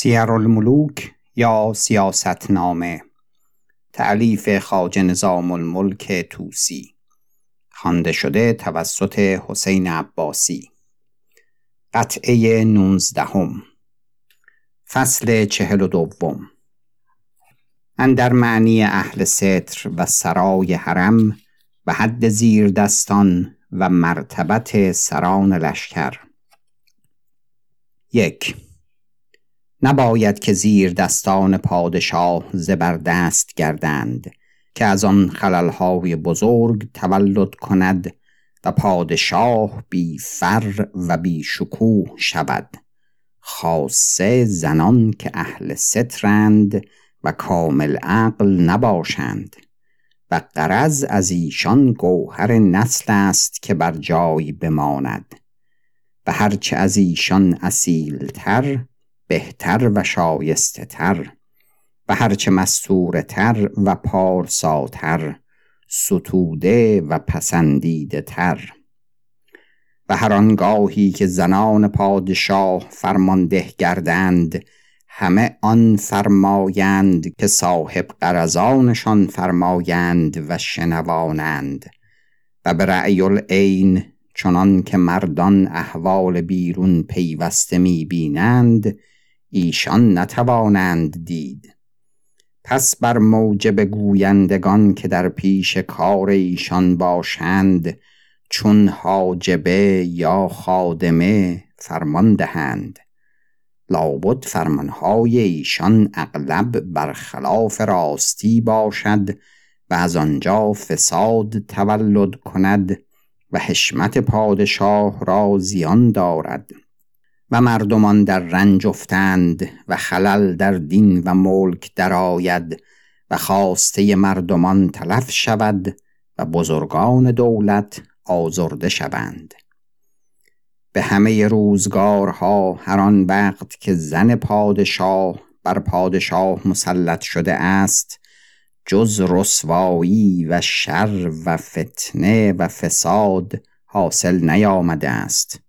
سیر الملوک یا سیاست نامه تعلیف خاج نظام الملک توسی خوانده شده توسط حسین عباسی. قطعه نونزدهم. فصل چهل و دوم. اندر معنی اهل ستر و سرای حرم و حد زیر دستان و مرتبت سران لشکر. یک نباید که زیر دستان پادشاه زبردست گردند که از آن خللهای بزرگ تولد کند و پادشاه بی فر و بی شکوه شود. خاصه زنان که اهل سترند و کامل عقل نباشند. و قرض از ایشان گوهر نسل است که بر جای بماند. و هرچه از ایشان اصیلتر بهتر و شایسته تر و هرچه مستوره تر و پارساتر ستوده و پسندیده تر و هر آنگاهی که زنان پادشاه فرمانده گردند همه آن فرمایند که صاحب قرزانشان فرمایند و شنوانند. و به رأی العین چنان که مردان احوال بیرون پیوسته می بینند ایشان نتوانند دید. پس بر موجب گویندگان که در پیش کار ایشان باشند چون حاجبه یا خادمه فرمان دهند. لابد فرمانهای ایشان اغلب برخلاف راستی باشد و از آنجا فساد تولد کند و حشمت پادشاه را زیان دارد. و مردمان در رنج افتند و خلل در دین و ملک درآید و خواسته مردمان تلف شود و بزرگان دولت آزرده شوند. به همه روزگارها هر آن وقت که زن پادشاه بر پادشاه مسلط شده است جز رسوایی و شر و فتنه و فساد حاصل نیامده است.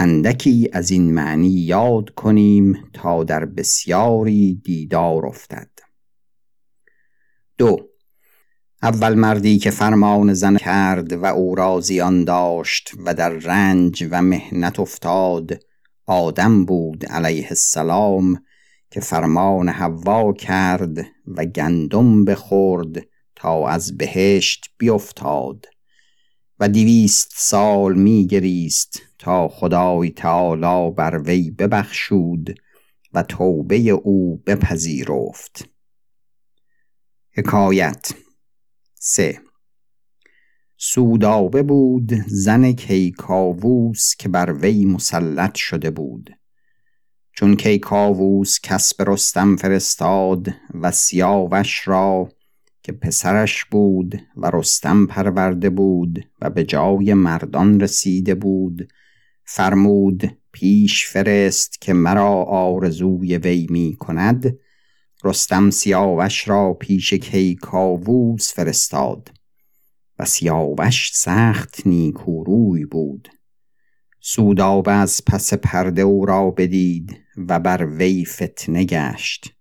اندکی از این معنی یاد کنیم تا در بسیاری دیدار افتد. دو اول مردی که فرمان زن کرد و او را زیان داشت و در رنج و مهنت افتاد آدم بود علیه السلام که فرمان حوا کرد و گندم بخورد تا از بهشت بیفتاد. و دویست سال میگریست تا خدای تعالی بر وی ببخشود و توبه او بپذیرفت. حکایت سه. سودابه بود زن کیکاووس که بر وی مسلط شده بود. چون کیکاووس کسب رستم فرستاد و سیاوش را که پسرش بود و رستم پرورده بود و به جای مردان رسیده بود فرمود پیش فرست که مرا آرزوی وی می کند. رستم سیاوش را پیش کیکاووس فرستاد و سیاوش سخت نیکوروی بود. سوداب از پس پرده او را بدید و بر وی فتنه گشت.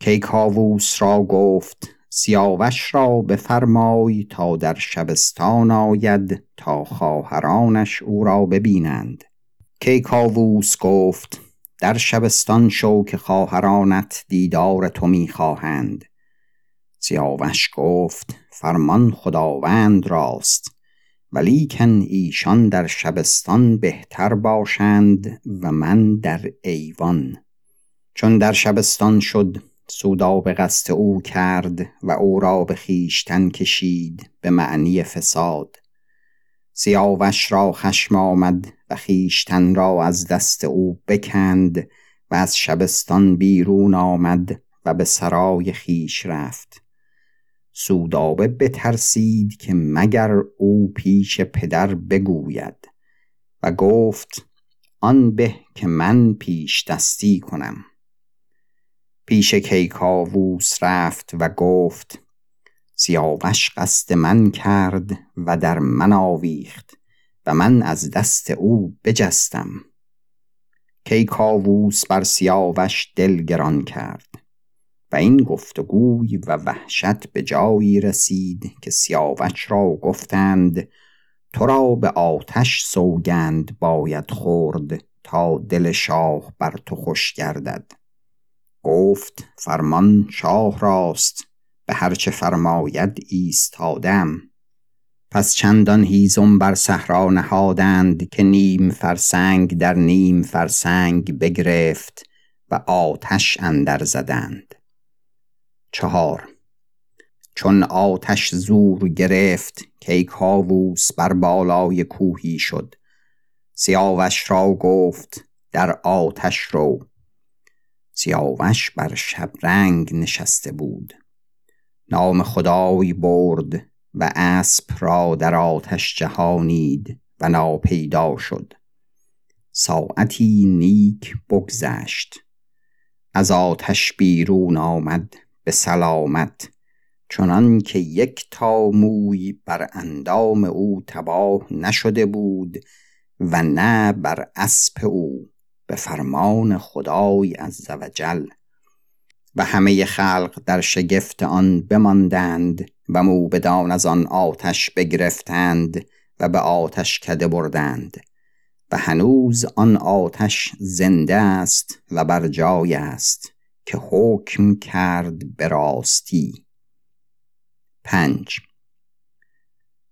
کیکاووس را گفت سیاوش را بفرمای تا در شبستان آید تا خواهرانش او را ببینند. کیکاووس گفت در شبستان شو که خواهرانت دیدار تو می‌خواهند. سیاوش گفت فرمان خداوند راست ولیکن ایشان در شبستان بهتر باشند و من در ایوان. چون در شبستان شد سودا به قصد او کرد و او را به خیشتن کشید به معنی فساد. سیاوش را خشم آمد و خیشتن را از دست او بکند و از شبستان بیرون آمد و به سرای خیش رفت. سودابه بترسید که مگر او پیش پدر بگوید و گفت آن به که من پیش دستی کنم. پیش کیکاووس رفت و گفت سیاوش قصد من کرد و در من آویخت و من از دست او بجستم. کیکاووس بر سیاوش دل گران کرد و این گفتگوی و وحشت به جایی رسید که سیاوش را گفتند تو را به آتش سوگند باید خورد تا دل شاه بر تو خوش گردد. گفت فرمان شاه راست به هرچه فرماید ایستادم. پس چندان هیزم بر صحرا نهادند که نیم فرسنگ در نیم فرسنگ بگرفت و آتش اندر زدند. چهار چون آتش زور گرفت کیکاووس بر بالای کوهی شد. سیاوش را گفت در آتش رو. سیاوش بر شبرنگ نشسته بود. نام خدای برد و اسب را در آتش جهانید و ناپیدا شد. ساعتی نیک بگذشت. از آتش بیرون آمد به سلامت چنان که یک تا موی بر اندام او تباه نشده بود و نه بر اسب او. به فرمان خدای عزوجل. و همه خلق در شگفت آن بماندند و موبدان از آن آتش بگرفتند و به آتش کده بردند. و هنوز آن آتش زنده است و بر جای است که حکم کرد به راستی. پنج.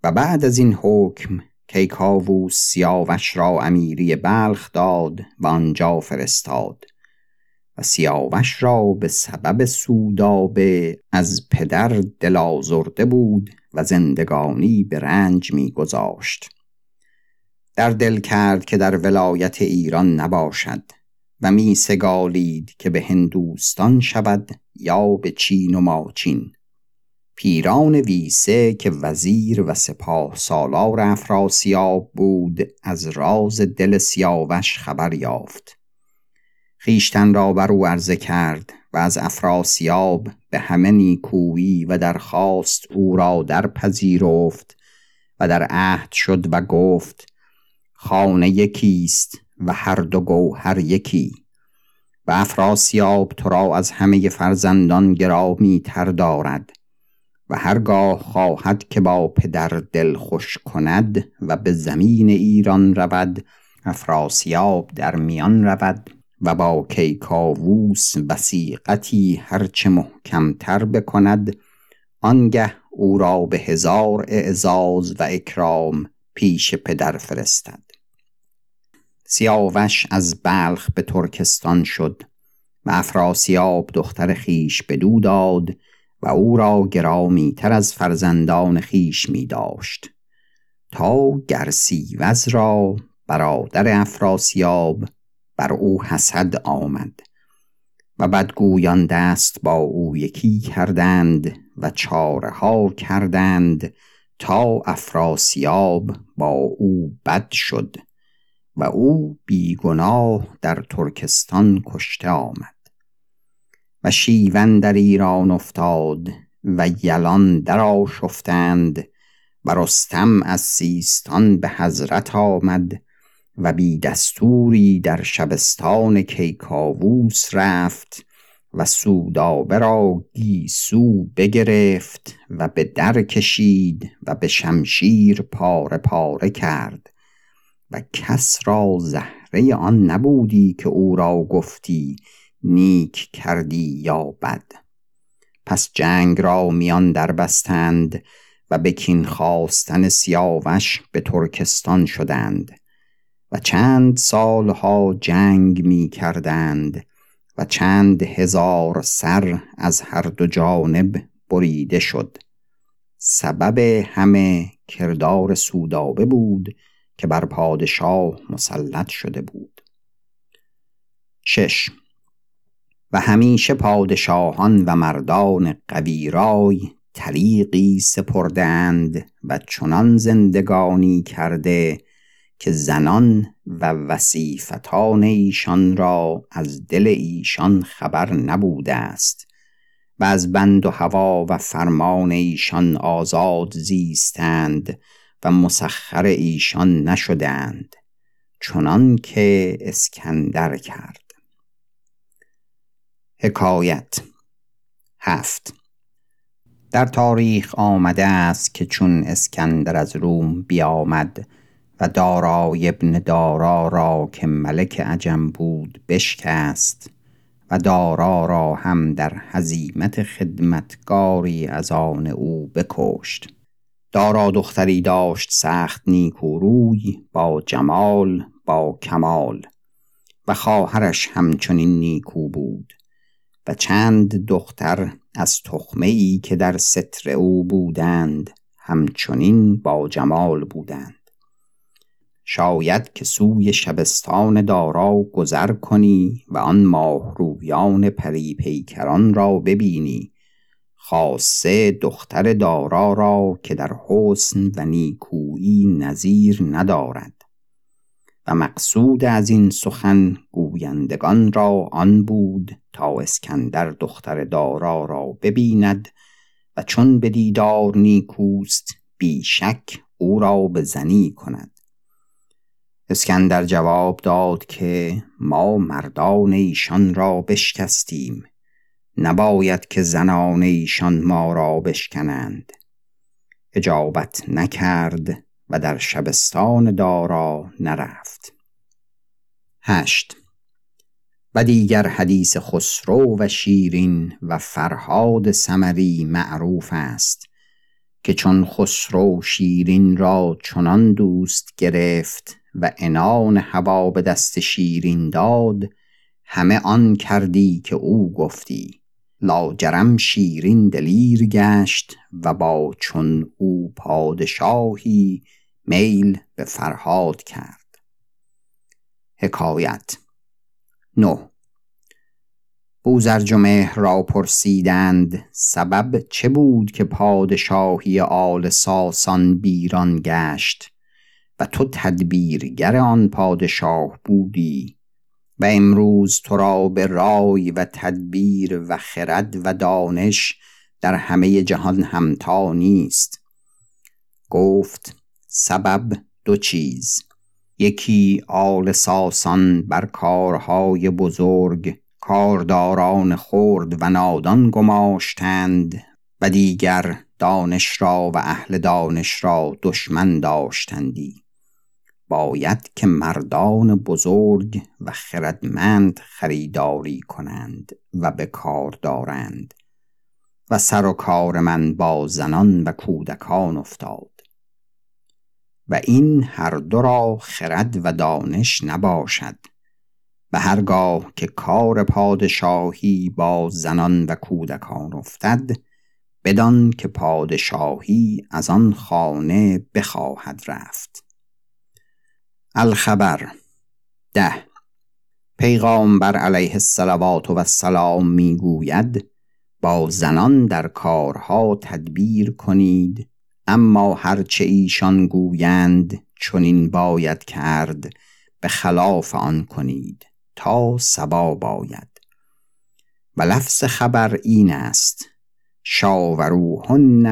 و بعد از این حکم کیکاووس سیاوش را امیری بلخ داد و آنجا فرستاد. و سیاوش را به سبب سودابه از پدر دل آزرده بود و زندگانی به رنج میگذاشت در دل کرد که در ولایت ایران نباشد و می سگالید که به هندوستان شود یا به چین و ماچین. پیران ویسه که وزیر و سپاه سالار افراسیاب بود از راز دل سیاوش خبر یافت. خیشتن را بر او عرضه کرد و از افراسیاب به همه نیکویی و درخواست او را در پذیرفت و در عهد شد و گفت خانه یکیست و هر دو گوهر یکی. و افراسیاب تو را از همه فرزندان گرامی تر دارد. و هرگاه خواهد که با پدر دل خوش کند و به زمین ایران رود افراسیاب در میان رود و با کیکاووس وسیقتی هرچه محکمتر بکند آنگه او را به هزار اعزاز و اکرام پیش پدر فرستد. سیاوش از بلخ به ترکستان شد و افراسیاب دختر خیش بدو داد و او را گرامی تر از فرزندان خیش می داشت. تا گرسیوز را برادر افراسیاب بر او حسد آمد و بدگویان دست با او یکی کردند و چاره ها کردند تا افراسیاب با او بد شد و او بیگناه در ترکستان کشته آمد. و شیون در ایران افتاد و یلان در آشفتند و رستم از سیستان به حضرت آمد و بی دستوری در شبستان کیکاووس رفت و سودابه را گیسو بگرفت و به در کشید و به شمشیر پاره پاره کرد و کس را زهره آن نبودی که او را گفتی نیک کردی یا بد؟ پس جنگ را میان در بستند و به کین خواستن سیاوش به ترکستان شدند و چند سالها جنگ می کردند و چند هزار سر از هر دو جانب بریده شد. سبب همه کردار سودابه بود که بر پادشاه مسلط شده بود. شش و همیشه پادشاهان و مردان قویرای طریقی سپردند و چنان زندگانی کرده که زنان و وسیفتان ایشان را از دل ایشان خبر نبوده است و از بند و هوا و فرمان ایشان آزاد زیستند و مسخر ایشان نشدند چنان که اسکندر کرد. حکایت. هفت. در تاریخ آمده است که چون اسکندر از روم بیامد و دارای ابن دارا را که ملک عجم بود بشکست و دارا را هم در هزیمت خدمتگاری از آن او بکشت. دارا دختری داشت سخت نیکوروی با جمال با کمال و خواهرش همچنین نیکو بود. و چند دختر از تخمه ای که در ستر او بودند همچنین با جمال بودند. شاید که سوی شبستان دارا گذر کنی و آن ماه رویان پری پیکران را ببینی. خاصه دختر دارا را که در حسن و نیکویی نظیر ندارد. و مقصود از این سخن گویندگان را آن بود تا اسکندر دختر دارا را ببیند و چون به دیدار نیکوست بیشک او را به زنی کند. اسکندر جواب داد که ما مردان ایشان را بشکستیم نباید که زنان ایشان ما را بشکنند. اجابت نکرد و در شبستان دارا نرفت. هشت. و دیگر حدیث خسرو و شیرین و فرهاد سمری معروف است که چون خسرو شیرین را چنان دوست گرفت و انان هوا به دست شیرین داد همه آن کردی که او گفتی. لاجرم شیرین دلیر گشت و با چون او پادشاهی میل به فرهاد کرد. حکایت نو بوزرجمه را پرسیدند سبب چه بود که پادشاهی آل ساسان بیران گشت و تو تدبیرگر آن پادشاه بودی و امروز تو را به رای و تدبیر و خرد و دانش در همه جهان همتا نیست. گفت سبب دو چیز. یکی آل ساسان بر کارهای بزرگ کارداران خرد و نادان گماشتند و دیگر دانش را و اهل دانش را دشمن داشتندی. باید که مردان بزرگ و خردمند خریداری کنند و به کار دارند و سر و کار من با زنان و کودکان افتاد. و این هر دو را خرد و دانش نباشد. به هرگاه که کار پادشاهی با زنان و کودکان افتد بدان که پادشاهی از آن خانه بخواهد رفت. الخبر ده. پیغامبر علیه الصلوات و السلام می‌گوید با زنان در کارها تدبیر کنید اما هرچه ایشان گویند چنین باید کرد به خلاف آن کنید تا سبا باید. و لفظ خبر این است شاوروهن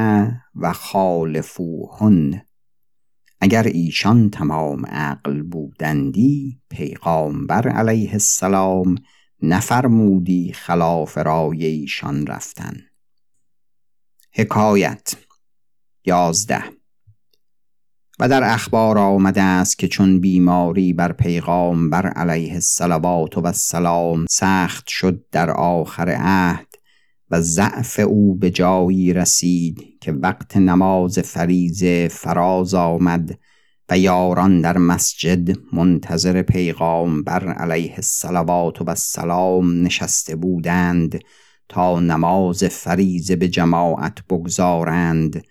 و خالفوهن. اگر ایشان تمام عقل بودندی پیغامبر علیه السلام نفرمودی خلاف رای ایشان رفتن. حکایت یازده. و در اخبار آمده است که چون بیماری بر پیغامبر علیه الصلوات و السلام سخت شد در آخر عهد و ضعف او به جایی رسید که وقت نماز فریزه فراز آمد و یاران در مسجد منتظر پیغامبر علیه الصلوات و السلام نشسته بودند تا نماز فریزه به جماعت بگذارند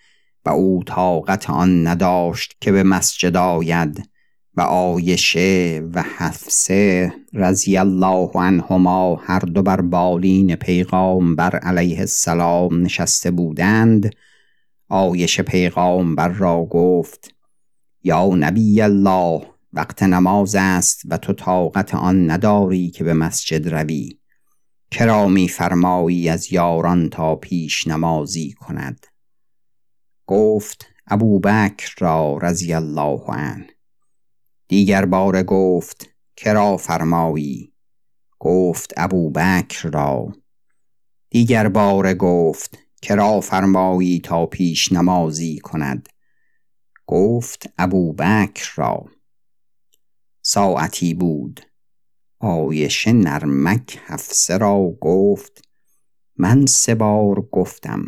و او طاقت آن نداشت که به مسجد آید و آیشه و حفصه رضی الله عنهما هر دو بر بالین پیغامبر علیه السلام نشسته بودند آیشه پیغامبر را گفت یا نبی الله وقت نماز است و تو طاقت آن نداری که به مسجد روی. کرامی فرمایی از یاران تا پیش نمازی کند؟ گفت ابوبکر را رضی الله عنه. دیگر بار گفت کرا فرمایی؟ گفت ابوبکر را. دیگر بار گفت کرا فرمایی تا پیش نمازی کند؟ گفت ابوبکر را. ساعتی بود. آیشه نرمک حفصه را گفت من سه بار گفتم.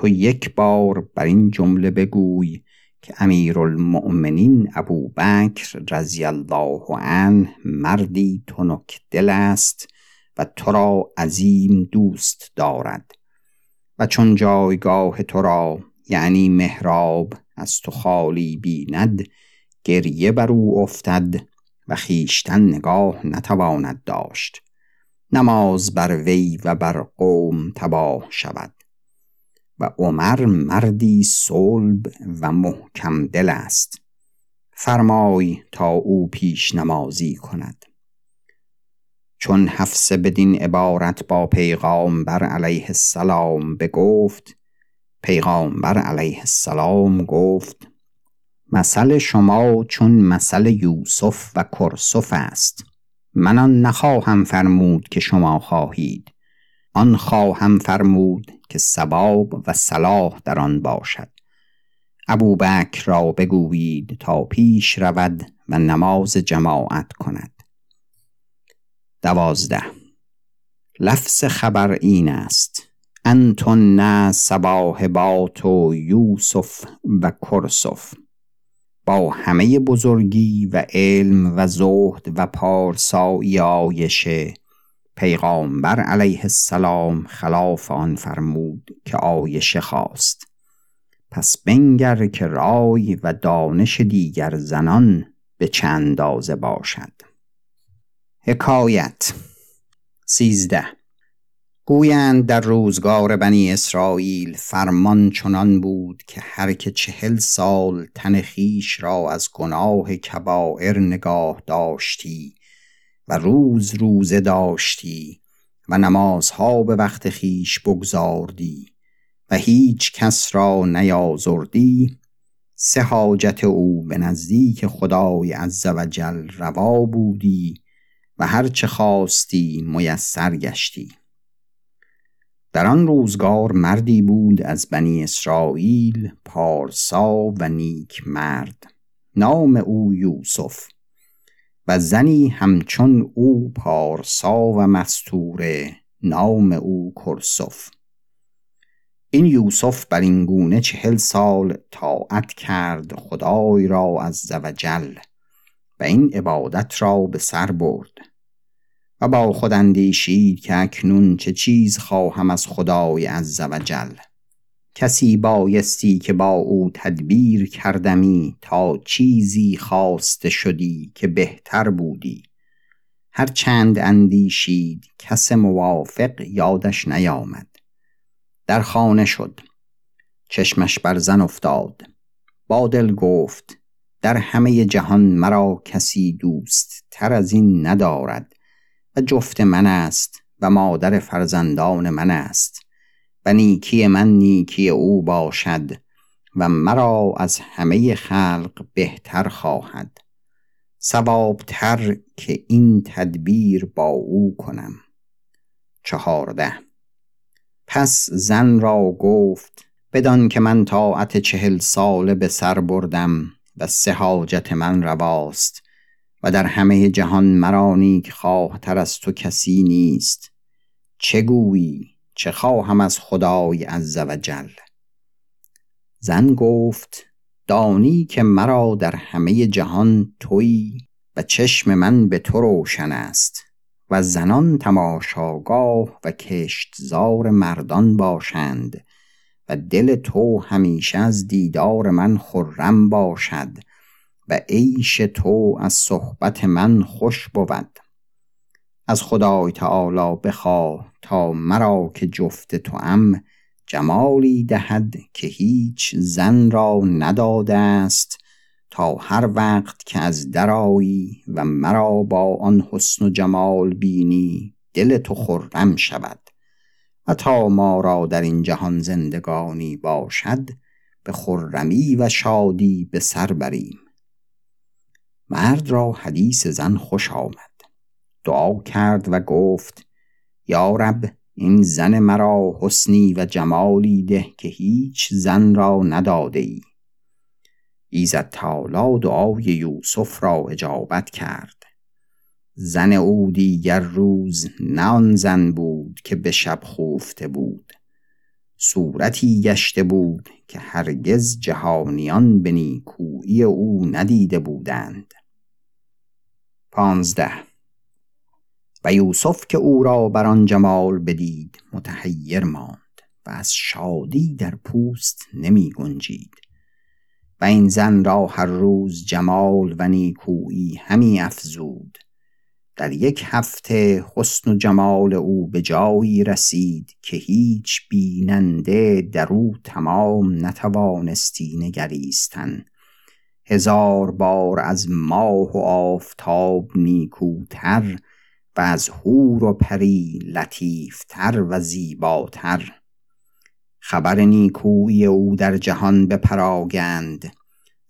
تو یک بار بر این جمله بگوی که امیرالمؤمنین ابوبکر رضی الله عنه مردی تنک دل است و تو را عظیم دوست دارد. و چون جایگاه تو را یعنی محراب از تو خالی بیند گریه بر او افتد و خیشتن نگاه نتواند داشت. نماز بر وی و بر قوم تباه شود. و عمر مردی صلب و محکم دل است. فرمای تا او پیش نمازی کند. چون حفصه بدین عبارت با پیغامبر علیه السلام بگفت پیغامبر علیه السلام گفت مثل شما چون مثل یوسف و کرسف است. من آن نخواهم فرمود که شما خواهید. آن خواهم فرمود که سباب و صلاح در آن باشد. ابوبکر را بگویید تا پیش رود و نماز جماعت کند. دوازده. لفظ خبر این است. انتون نه سباهبات و یوسف و کرسف با همه بزرگی و علم و زهد و پارسایی آیشه پیغامبر علیه السلام خلاف آن فرمود که آیشه خواست. پس بنگر که رای و دانش دیگر زنان به چند اندازه باشد. حکایت سیزده. گویند در روزگار بنی اسرائیل فرمان چنان بود که هر که چهل سال تن خیش را از گناه کبائر نگاه داشتی و روز روزه داشتی و نمازها به وقت خیش بگذاردی و هیچ کس را نیازردی سه حاجت او به نزدیک خدای عزوجل روا بودی و هر چه خواستی میسر گشتی. در آن روزگار مردی بود از بنی اسرائیل پارسا و نیک مرد نام او یوسف. و زنی همچون او پارسا و مستوره نام او کرسف این یوسف بر این گونه چهل سال طاعت کرد خدای را از زوجل و این عبادت را به سر برد و با خود اندیشید که اکنون چه چیز خواهم از خدای از زوجل کسی بایستی که با او تدبیر کردمی تا چیزی خواسته شدی که بهتر بودی. هر چند اندیشید کس موافق یادش نیامد. در خانه شد. چشمش بر زن افتاد. با دل گفت در همه جهان مرا کسی دوست تر از این ندارد و جفت من است و مادر فرزندان من است. و نیکی من نیکی او باشد و مرا از همه خلق بهتر خواهد. سوابتر که این تدبیر با او کنم. چهارده. پس زن را گفت بدان که من طاعت چهل ساله به سر بردم و سه حاجت من رواست و در همه جهان مرا نیک خواه تر از تو کسی نیست. چه گویی؟ چه خواهم از خدای عز و زن گفت دانی که مرا در همه جهان تویی و چشم من به تو روشن است و زنان تماشاگاه و کشتزار مردان باشند و دل تو همیشه از دیدار من خرم باشد و عیش تو از صحبت من خوش بود. از خدای تعالی بخواه تا مرا که جفت تو ام جمالی دهد که هیچ زن را نداده است تا هر وقت که از درایی و مرا با آن حسن و جمال بینی دل تو خرم شود. و تا ما را در این جهان زندگانی باشد به خرمی و شادی به سر بریم. مرد را حدیث زن خوش آمد. دعا کرد و گفت یا رب این زن مرا حسنی و جمالی ده که هیچ زن را نداده ای. ایزد تالا دعای یوسف را اجابت کرد. زن او دیگر روز نه زن بود که به شب خوفته بود. صورتی گشته بود که هرگز جهانیان به نیکویی او ندیده بودند. پانزده و یوسف که او را بر آن جمال بدید متحیر ماند و از شادی در پوست نمی گنجید. و این زن را هر روز جمال و نیکویی همی افزود. در یک هفته حسن و جمال او به جایی رسید که هیچ بیننده در او تمام نتوانستی نگریستن. هزار بار از ماه و آفتاب نیکوتر و از هور و پری لطیفتر و زیباتر. خبر نیکویی او در جهان بپراگند.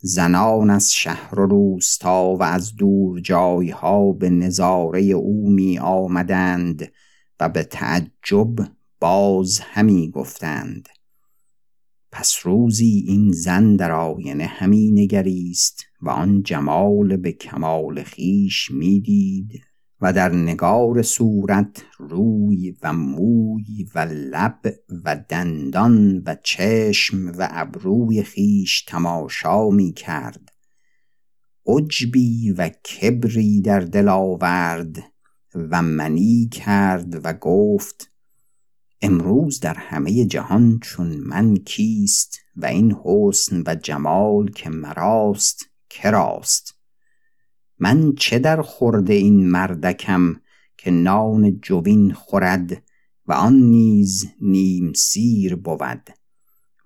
زنان از شهر و روستا و از دور جایها به نظاره او می آمدند و به تعجب باز همی گفتند. پس روزی این زن در آینه همی نگریست و آن جمال به کمال خیش می‌دید و در نگار صورت روی و موی و لب و دندان و چشم و ابروی خیش تماشا می کرد. عجبی و کبری در دل آورد و منی کرد و گفت امروز در همه جهان چون من کیست و این حسن و جمال که مراست کراست من چه در خورده این مردکم که نان جوین خورد و آن نیز نیم سیر بود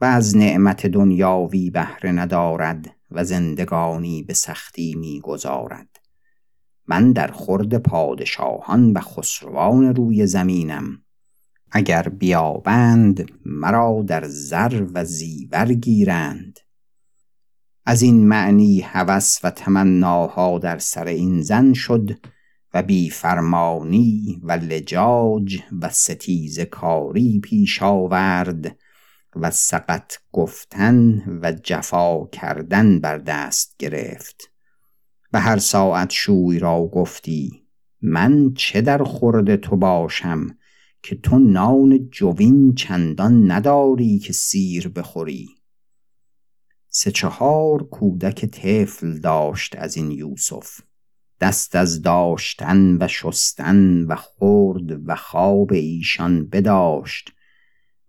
و از نعمت دنیاوی بهره ندارد و زندگانی به سختی می‌گذارد من در خورد پادشاهان و خسروان روی زمینم. اگر بیابند مرا در زر و زیور گیرند. از این معنی هوس و تمناها در سر این زن شد و بیفرمانی و لجاج و ستیز کاری پیش آورد و سقط گفتن و جفا کردن بر دست گرفت. و هر ساعت شوی را گفتی من چه در خورد تو باشم که تو نان جوین چندان نداری که سیر بخوری؟ سه چهار کودک طفل داشت از این یوسف دست از داشتن و شستن و خورد و خواب ایشان بداشت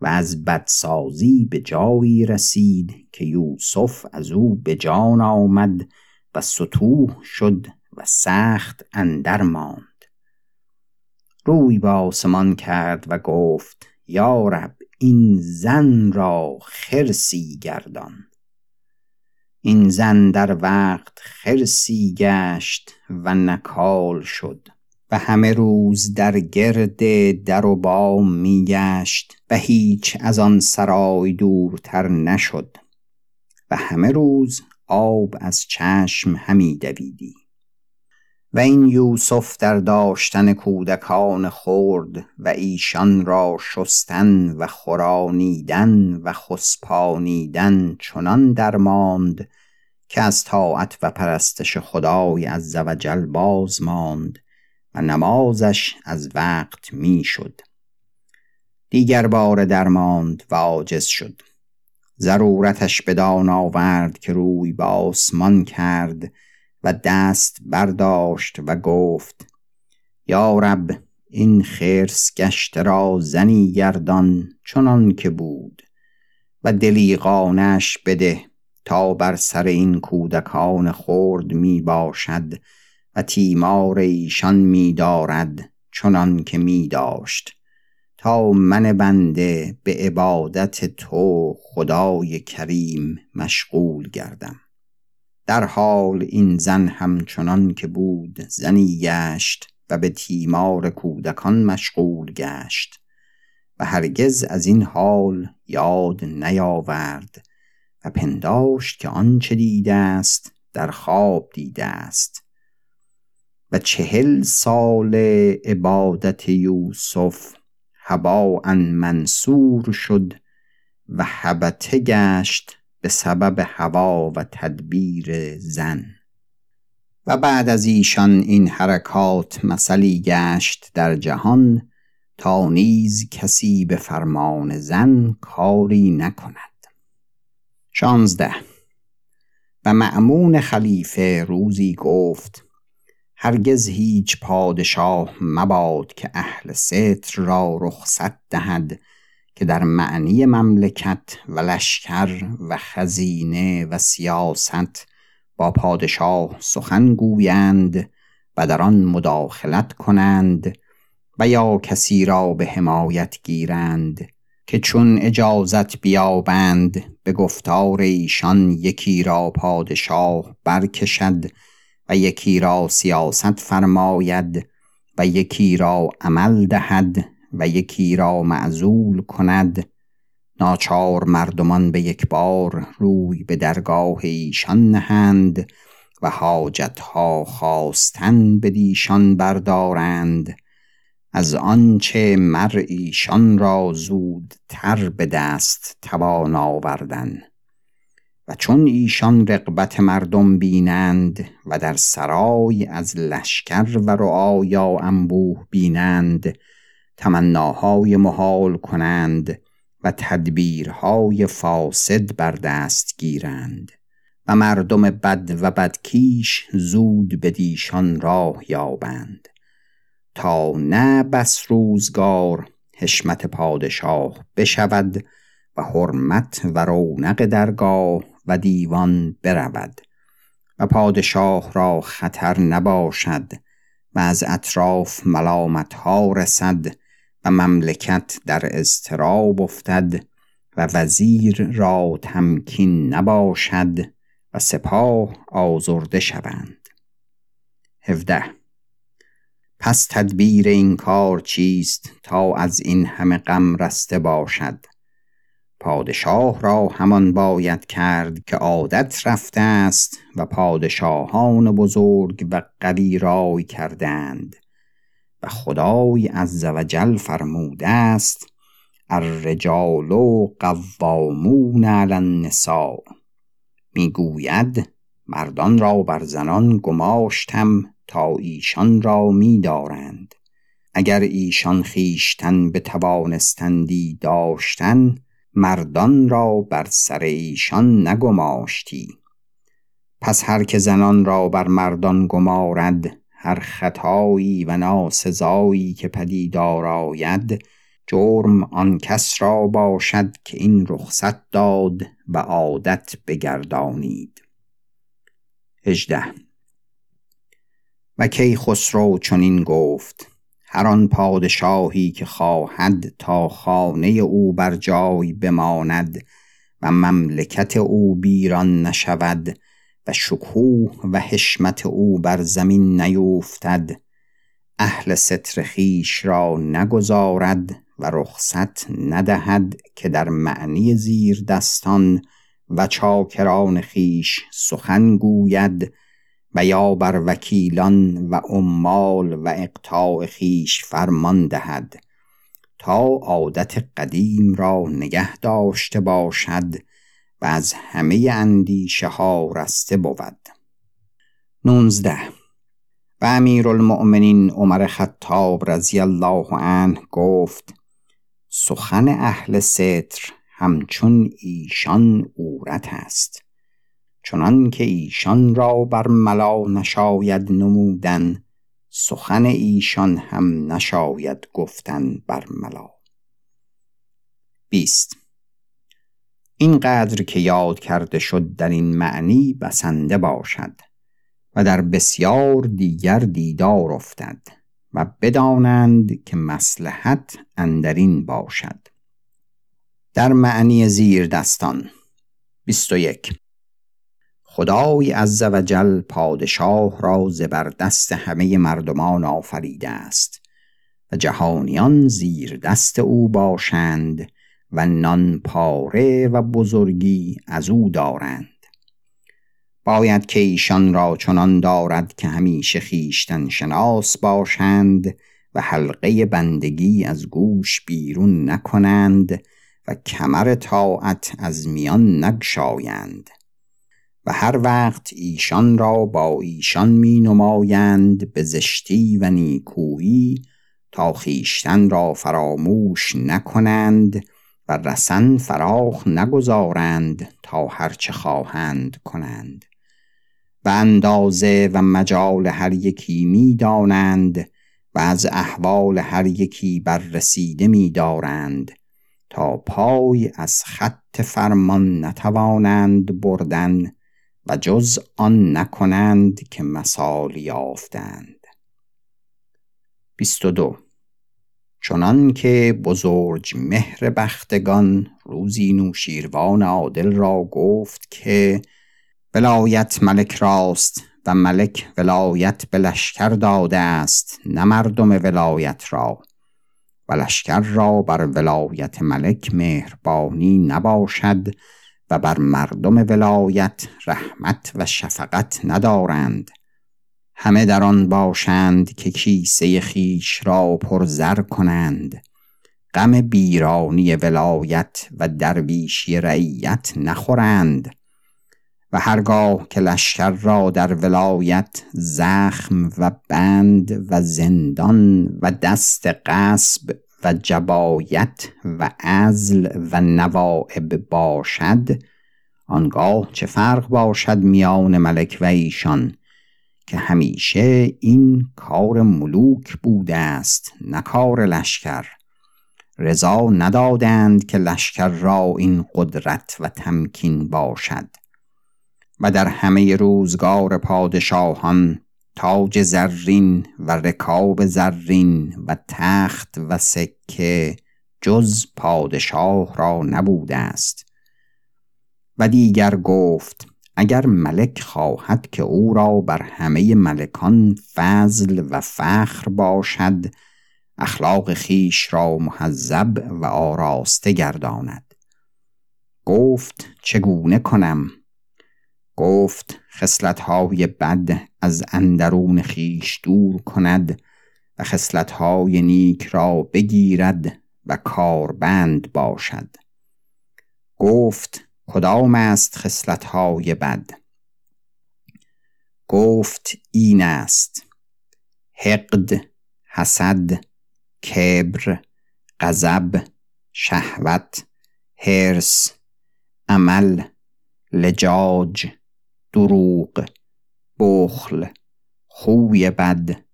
و از بدسازی به جایی رسید که یوسف از او به جان آمد و سطوح شد و سخت اندر ماند. روی به آسمان کرد و گفت یا رب این زن را خرسی گردان. این زن در وقت خرسی گشت و نکال شد و همه روز در گرد در و بام میگشت و هیچ از آن سرای دورتر نشد و همه روز آب از چشم همی دویدی. و این یوسف در داشتن کودکان خورد و ایشان را شستن و خورانیدن و خسپانیدن چنان درماند که از طاعت و پرستش خدای از وجل باز ماند و نمازش از وقت می‌شد. دیگر بار درماند و عاجز شد. ضرورتش بدان آورد که روی به آسمان کرد و دست برداشت و گفت یا رب این خرس گشت را زنی گردان چنان که بود و دلی قانش بده تا بر سر این کودکان خرد می باشد و تیمار ایشان می دارد چنان که می داشت. تا من بنده به عبادت تو خدای کریم مشغول گردم. در حال این زن همچنان که بود زنی گشت و به تیمار کودکان مشغول گشت و هرگز از این حال یاد نیاورد و پنداشت که آنچه دیده است در خواب دیده است. و چهل سال عبادت یوسف هبا منصور شد و حبته گشت به سبب هوا و تدبیر زن. و بعد از ایشان این حرکات مثلی گشت در جهان تا نیز کسی به فرمان زن کاری نکند. شانزده. و معمون خلیفه روزی گفت هرگز هیچ پادشاه مباد که اهل ستر را رخصت دهد که در معنی مملکت و لشکر و خزینه و سیاست با پادشاه سخن گویند و در آن مداخلت کنند و یا کسی را به حمایت گیرند که چون اجازت بیابند به گفتار ایشان یکی را پادشاه برکشد و یکی را سیاست فرماید و یکی را عمل دهد و یکی را معزول کند. ناچار مردمان به یک بار روی به درگاه ایشان نهند و حاجتها خواستن به دیشان بردارند. از آنچه مر ایشان را زود تر به دست توان آوردن. و چون ایشان رقبت مردم بینند و در سرای از لشکر و رعایا انبوه بینند تمناهای محال کنند و تدبیرهای فاسد بر دست گیرند و مردم بد و بدکیش زود به دیشان راه یابند تا نه بس روزگار حشمت پادشاه بشود و حرمت و رونق درگاه و دیوان برود و پادشاه را خطر نباشد و از اطراف ملامت ها رسد و مملکت در اضطراب افتد و وزیر را تمکین نباشد و سپاه آزرده شوند. هفده. پس تدبیر این کار چیست تا از این همه غم رسته باشد؟ پادشاه را همان باید کرد که عادت رفته است و پادشاهان بزرگ و قوی رای کردند. و خدای عز و جل فرموده است الرجال قوامون علی النساء. می‌گوید مردان را بر زنان گماشتم تا ایشان را میدارند. اگر ایشان خیشتن به توانستندی داشتن مردان را بر سر ایشان نگماشتی. پس هر که زنان را بر مردان گمارد هر خطایی و ناسزایی که پدیدار آید جرم آن کس را باشد که این رخصت داد و عادت بگردانید. هجده. و کی خسرو چنین گفت هر آن پادشاهی که خواهد تا خانه او بر جای بماند و مملکت او بیران نشود و شکوه و حشمت او بر زمین نیوفتد. اهل ستر خیش را نگذارد و رخصت ندهد که در معنی زیر دستان و چاکران خیش سخن گوید و یا بر وکیلان و عمال و اقطاع خیش فرمان دهد تا عادت قدیم را نگه داشته باشد از همه اندیشه ها رسته بود. نونزده. و امیر المؤمنین عمر خطاب رضی الله عنه گفت سخن اهل ستر همچون ایشان عورت است. چنان که ایشان را بر ملا نشاید نمودن سخن ایشان هم نشاید گفتن بر ملا. بیست. این قدر که یاد کرده شد در این معنی بسنده باشد و در بسیار دیگر دیدار افتد و بدانند که مسلحت اندرین باشد. در معنی زیر دستان 21 خدای عز و جل پادشاه را زبردست همه مردمان آفریده است و جهانیان زیر دست او باشند و نان پاره و بزرگی از او دارند. باید که ایشان را چنان دارد که همیشه خیشتن شناس باشند و حلقه بندگی از گوش بیرون نکنند و کمر طاعت از میان نگشایند. و هر وقت ایشان را با ایشان می نمایند به زشتی و نیکویی تا خیشتن را فراموش نکنند و رسن فراخ نگذارند تا هرچه خواهند کنند. و اندازه و مجال هر یکی می دانند و از احوال هر یکی بررسیده می دارند تا پای از خط فرمان نتوانند بردن و جز آن نکنند که مثال یافتند. 22 چنان که بزرگ مهر بختگان روزی نوشیروان عادل را گفت که ولایت ملک راست و ملک ولایت به لشکر داده است نه مردم ولایت را. و لشکر را بر ولایت ملک مهربانی نباشد و بر مردم ولایت رحمت و شفقت ندارند. همه در آن باشند که کیسه خیش را پرزر کنند. غم بیرانی ولایت و درویشی رعیت نخورند. و هرگاه که لشکر را در ولایت زخم و بند و زندان و دست قصب و جبایت و ازل و نوائب باشد آنگاه چه فرق باشد میان ملک و ایشان؟ که همیشه این کار ملوک بوده است نه کار لشکر. رضا ندادند که لشکر را این قدرت و تمکین باشد. و در همه روزگار پادشاهان تاج زرین و رکاب زرین و تخت و سکه جز پادشاه را نبوده است و دیگر گفت اگر ملک خواهد که او را بر همه ملکان فضل و فخر باشد اخلاق خیش را محذب و آراسته گرداند. گفت چگونه کنم؟ گفت خصلتهای بد از اندرون خیش دور کند و خصلتهای نیک را بگیرد و کاربند باشد. گفت کدام است خصلتهای بد؟ گفت این است حقد حسد کبر غضب شهوت حرس عمل لجاج دروغ بخل خوی بد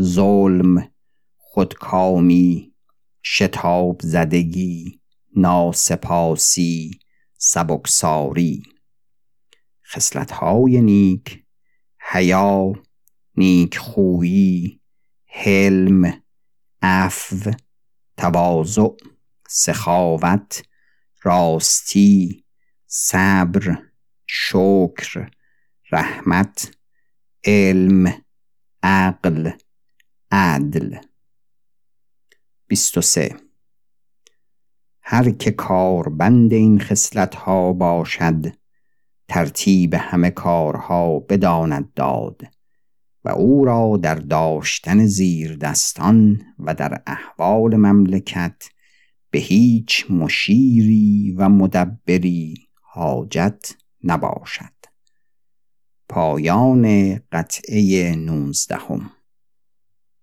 ظلم خودکامی شتاب زدگی ناسپاسی سبکساری. خصلت‌های نیک حیا نیک خویی حلم عفو تواضع سخاوت راستی صبر شکر رحمت علم عقل عدل. 23 هر که کاربند این خصلت ها باشد ترتیب همه کارها بداند داد و او را در داشتن زیر دستان و در احوال مملکت به هیچ مشیری و مدبری حاجت نباشد. پایان قطعه نوزدهم